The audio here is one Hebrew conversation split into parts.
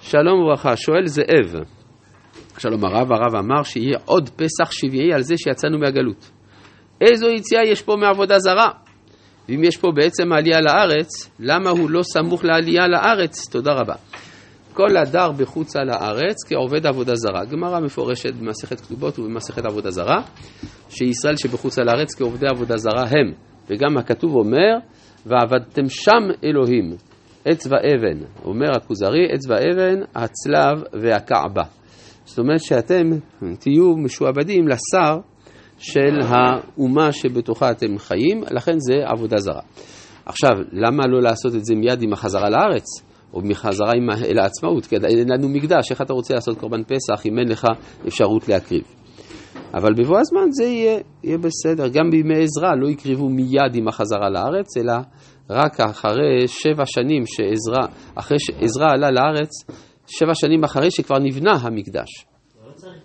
שלום וברכה, שואל זאב. שלום הרב, הרב אמר שיהיה עוד פסח שביעי על זה שיצאנו מהגלות. איזו יציאה יש פה מעבודה זרה? ואם יש פה בעצם עלייה לארץ, למה הוא לא סמוך לעלייה לארץ? תודה רבה. כל הדר בחוצה לארץ כעובד עבודה זרה. גמרא מפורשת במסכת כתובות ובמסכת עבודה זרה, שישראל שבחוצה לארץ כעובדי עבודה זרה הם. וגם הכתוב אומר, ועבדתם שם אלוהים, עץ ואבן. אומר הכוזרי, עץ ואבן, הצלב והכעבה. זאת אומרת שאתם תהיו משועבדים לשר של האומה שבתוכה אתם חיים, לכן זה עבודה זרה. עכשיו, למה לא לעשות את זה מיד עם החזרה לארץ? או מחזרה אל העצמאות, כי אין לנו מקדש, איך אתה רוצה לעשות קורבן פסח אם אין לך אפשרות להקריב? אבל בבוא הזמן זה יהיה, יהיה בסדר. גם בימי עזרא לא יקריבו מיד עם החזרה לארץ, אלא רק אחרי שבע שנים שעזרא, אחרי שעזרא עלה לארץ, שבע שנים אחרי שכבר נבנה המקדש. לא צריך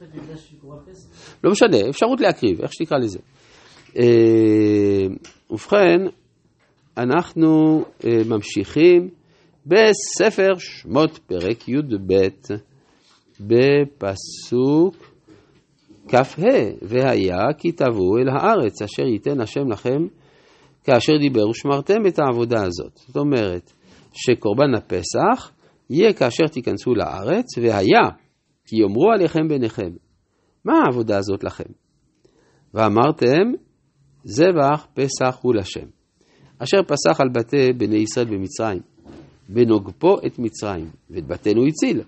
פסח. לא משנה, אפשרות להקריב, איך שתקרא לזה. אה, ובכן, אנחנו אה, ממשיכים בספר שמות פרק י"ב, בפסוק כ"ה, והיה כי תבואו אל הארץ אשר ייתן השם לכם כאשר דיבר ושמרתם את העבודה הזאת. זאת אומרת, שקורבן הפסח יהיה כאשר תיכנסו לארץ, והיה כי יאמרו עליכם ביניכם, מה העבודה הזאת לכם? ואמרתם, זבח פסח הוא לשם, אשר פסח על בתי בני ישראל במצרים, בנוגפו את מצרים, ואת בתינו הציל,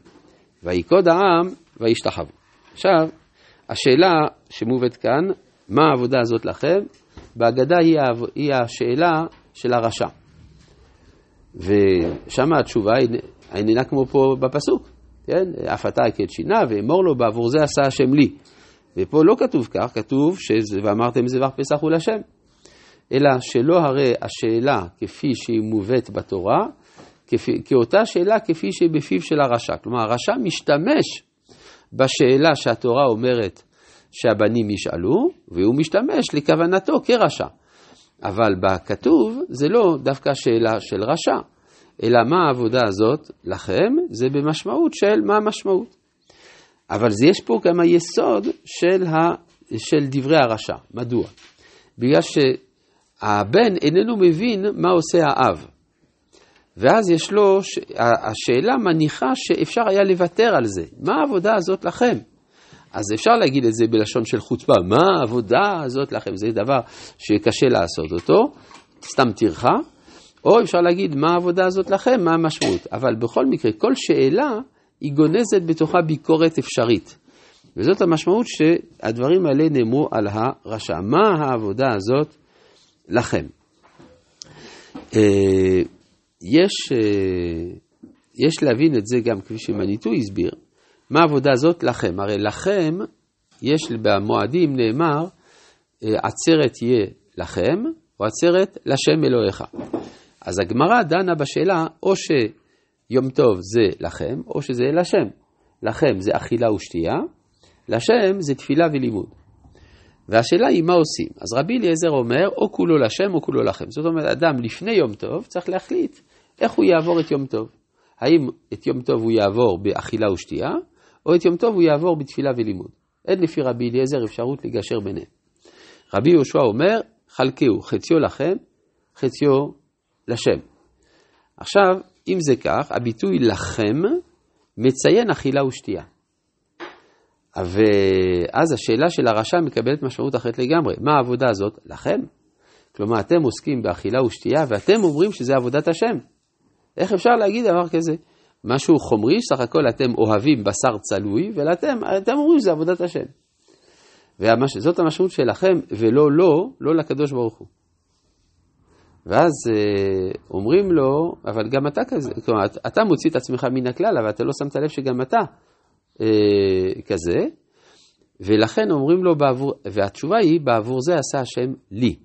ויקוד העם וישתחוו. עכשיו, השאלה שמובאת כאן, מה העבודה הזאת לכם? בהגדה היא, היא השאלה של הרשע. ושם התשובה איננה כמו פה בפסוק, כן? אף אתה הכד שינה ואמור לו בעבור זה עשה השם לי. ופה לא כתוב כך, כתוב שזה, ואמרתם זבח פסח הוא לשם. אלא שלא הרי השאלה כפי שהיא מובאת בתורה, כפי, כאותה שאלה כפי שהיא בפיו של הרשע. כלומר, הרשע משתמש בשאלה שהתורה אומרת שהבנים ישאלו, והוא משתמש לכוונתו כרשע. אבל בכתוב זה לא דווקא שאלה של רשע, אלא מה העבודה הזאת לכם, זה במשמעות של מה המשמעות. אבל יש פה גם היסוד של, ה, של דברי הרשע. מדוע? בגלל שהבן איננו מבין מה עושה האב. ואז יש לו, השאלה מניחה שאפשר היה לוותר על זה. מה העבודה הזאת לכם? אז אפשר להגיד את זה בלשון של חוצפה, מה העבודה הזאת לכם? זה דבר שקשה לעשות אותו, סתם טרחה, או אפשר להגיד מה העבודה הזאת לכם, מה המשמעות. אבל בכל מקרה, כל שאלה היא גונזת בתוכה ביקורת אפשרית. וזאת המשמעות שהדברים האלה נאמרו על הרשע. מה העבודה הזאת לכם? יש, אה, יש להבין את זה גם כפי שמניטו הסביר, מה העבודה הזאת לכם? הרי לכם, יש במועדים נאמר, אה, עצרת יהיה לכם, או עצרת לשם אלוהיך. אז הגמרא דנה בשאלה, או שיום טוב זה לכם, או שזה לשם. לכם זה אכילה ושתייה, לשם זה תפילה ולימוד. והשאלה היא מה עושים. אז רבי אליעזר אומר, או כולו לשם או כולו לכם. זאת אומרת, אדם לפני יום טוב צריך להחליט איך הוא יעבור את יום טוב. האם את יום טוב הוא יעבור באכילה ושתייה, או את יום טוב הוא יעבור בתפילה ולימוד. אין לפי רבי אליעזר אפשרות לגשר ביניהם. רבי יהושע אומר, חלקהו חציו לכם, חציו לשם. עכשיו, אם זה כך, הביטוי לכם מציין אכילה ושתייה. ואז השאלה של הרשע מקבלת משמעות אחרת לגמרי. מה העבודה הזאת? לכם. כלומר, אתם עוסקים באכילה ושתייה ואתם אומרים שזה עבודת השם. איך אפשר להגיד דבר כזה? משהו חומרי, סך הכל אתם אוהבים בשר צלוי, ואתם אתם אומרים שזה עבודת השם. וזאת המשמעות שלכם, ולא לא, לא לקדוש ברוך הוא. ואז אה, אומרים לו, אבל גם אתה כזה, כלומר, אתה מוציא את עצמך מן הכלל, אבל אתה לא שמת לב שגם אתה אה, כזה, ולכן אומרים לו, בעבור, והתשובה היא, בעבור זה עשה השם לי.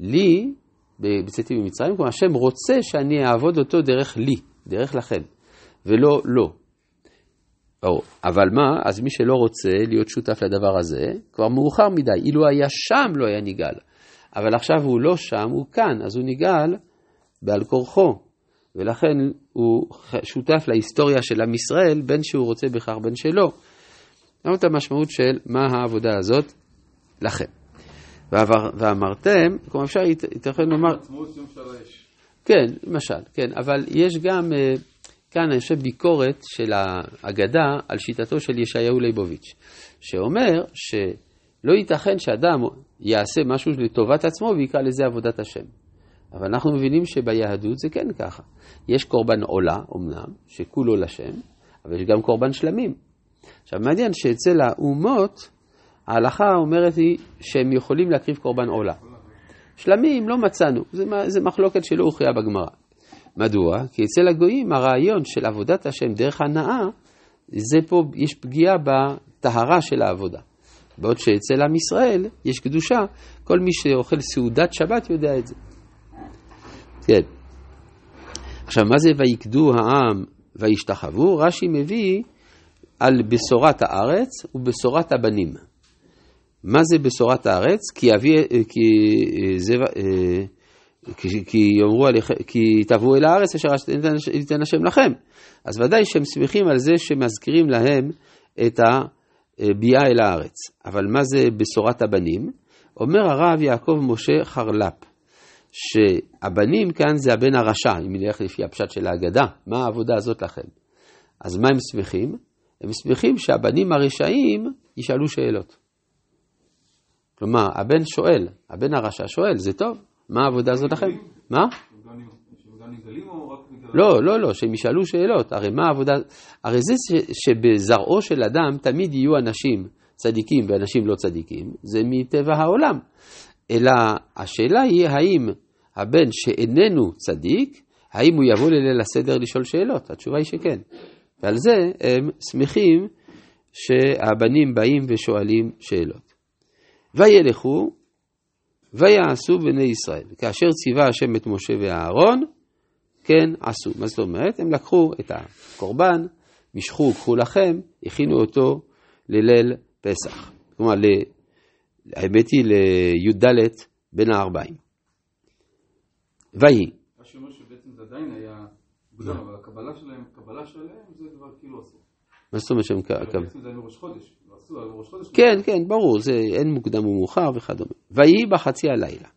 לי, בצאתי ממצרים, כלומר, השם רוצה שאני אעבוד אותו דרך לי, דרך לכם, ולא לא. או, אבל מה, אז מי שלא רוצה להיות שותף לדבר הזה, כבר מאוחר מדי, אילו היה שם לא היה נגאל. אבל עכשיו הוא לא שם, הוא כאן, אז הוא נגאל בעל כורחו. ולכן הוא שותף להיסטוריה של עם ישראל, בין שהוא רוצה בכך בין שלא. זאת את המשמעות של מה העבודה הזאת לכם. ועבר, ואמרתם, כלומר אפשר, ייתכן לומר... כן, למשל, כן, אבל יש גם, אה, כאן אני חושב ביקורת של ההגדה על שיטתו של ישעיהו ליבוביץ', שאומר שלא ייתכן שאדם יעשה משהו לטובת עצמו ויקרא לזה עבודת השם. אבל אנחנו מבינים שביהדות זה כן ככה. יש קורבן עולה, אמנם, שכולו לשם, אבל יש גם קורבן שלמים. עכשיו, מעניין שאצל האומות, ההלכה אומרת היא שהם יכולים להקריב קורבן עולה. שלמים לא מצאנו, זה, זה מחלוקת שלא הוכרעה בגמרא. מדוע? כי אצל הגויים הרעיון של עבודת השם דרך הנאה, זה פה, יש פגיעה בטהרה של העבודה. בעוד שאצל עם ישראל יש קדושה, כל מי שאוכל סעודת שבת יודע את זה. כן. עכשיו, מה זה ויקדו העם וישתחוו? רש"י מביא על בשורת הארץ ובשורת הבנים. מה זה בשורת הארץ? כי, אביא, כי, זה, כי, כי יאמרו עליכם, כי תבואו אל הארץ אשר ייתן השם לכם. אז ודאי שהם שמחים על זה שמזכירים להם את הביאה אל הארץ. אבל מה זה בשורת הבנים? אומר הרב יעקב משה חרל"פ, שהבנים כאן זה הבן הרשע, אם נלך לפי הפשט של ההגדה, מה העבודה הזאת לכם? אז מה הם שמחים? הם שמחים שהבנים הרשעים ישאלו שאלות. כלומר, הבן שואל, הבן הרשע שואל, זה טוב, מה העבודה הזאת לכם? מה? לא, לא, לא, שהם ישאלו שאלות, הרי מה העבודה, הרי זה שבזרעו של אדם תמיד יהיו אנשים צדיקים ואנשים לא צדיקים, זה מטבע העולם. אלא השאלה היא האם הבן שאיננו צדיק, האם הוא יבוא לליל הסדר לשאול שאלות? התשובה היא שכן. ועל זה הם שמחים שהבנים באים ושואלים שאלות. וילכו ויעשו בני ישראל. כאשר ציווה השם את משה ואהרון, כן עשו. מה זאת אומרת? הם לקחו את הקורבן, משכו, קחו לכם, הכינו אותו לליל פסח. כלומר, האמת היא לי"ד בין הארבעים. ויהי. מה שאומר שבעצם זה עדיין היה מוקדם, אבל הקבלה שלהם, הקבלה שלהם זה כבר כאילו אסור. מה זאת אומרת שהם... חודש. כן, כן, ברור, זה אין מוקדם ומאוחר וכדומה. ויהי בחצי הלילה.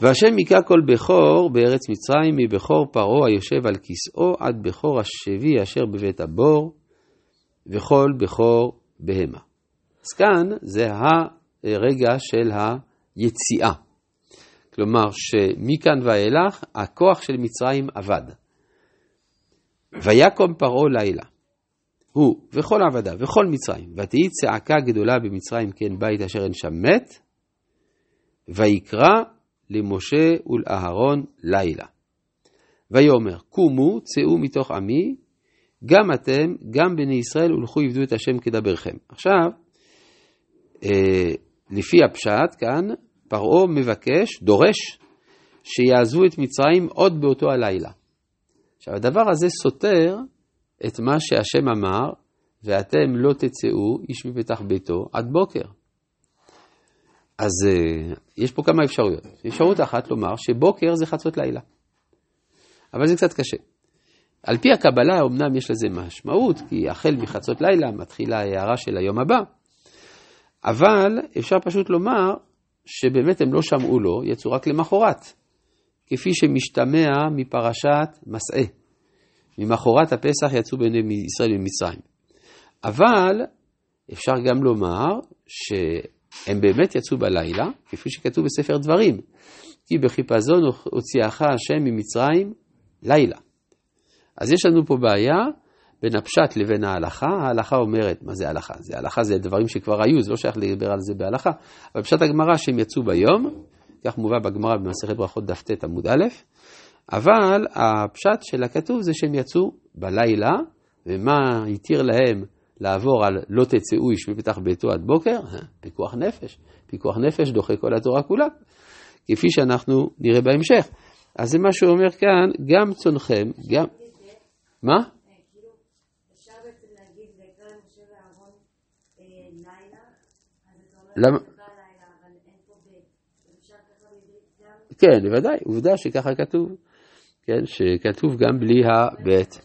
והשם היכה כל בכור בארץ מצרים מבכור פרעה היושב על כסאו עד בכור השבי אשר בבית הבור וכל בכור בהמה. אז כאן זה הרגע של היציאה. כלומר שמכאן ואילך הכוח של מצרים אבד. ויקום פרעה לילה, הוא וכל עבדיו וכל מצרים, ותהי צעקה גדולה במצרים כן בית אשר אין שם מת, ויקרא למשה ולאהרון לילה. ויאמר קומו צאו מתוך עמי, גם אתם, גם בני ישראל, הולכו עבדו את השם כדברכם. עכשיו, אה, לפי הפשט כאן, פרעה מבקש, דורש, שיעזבו את מצרים עוד באותו הלילה. עכשיו, הדבר הזה סותר את מה שהשם אמר, ואתם לא תצאו איש מפתח ביתו עד בוקר. אז uh, יש פה כמה אפשרויות. אפשרות אחת לומר שבוקר זה חצות לילה. אבל זה קצת קשה. על פי הקבלה אמנם יש לזה משמעות, כי החל מחצות לילה מתחילה ההערה של היום הבא, אבל אפשר פשוט לומר שבאמת הם לא שמעו לו, יצאו רק למחרת, כפי שמשתמע מפרשת מסעה. ממחרת הפסח יצאו בני ישראל ממצרים. אבל אפשר גם לומר שהם באמת יצאו בלילה, כפי שכתוב בספר דברים, כי בחיפזון הוציאך השם ממצרים לילה. אז יש לנו פה בעיה בין הפשט לבין ההלכה. ההלכה אומרת, מה זה הלכה? זה הלכה זה דברים שכבר היו, זה לא שייך לדבר על זה בהלכה. אבל פשט הגמרא שהם יצאו ביום, כך מובא בגמרא במסכת ברכות דף ט עמוד א', אבל הפשט של הכתוב זה שהם יצאו בלילה, ומה התיר להם לעבור על לא תצאו איש מפתח ביתו עד בוקר? פיקוח נפש. פיקוח נפש דוחה כל התורה כולה, כפי שאנחנו נראה בהמשך. אז זה מה שהוא אומר כאן, גם צונכם, גם... מה? למה? כן, בוודאי, עובדה שככה כתוב. כן, שכתוב גם בלי הבית.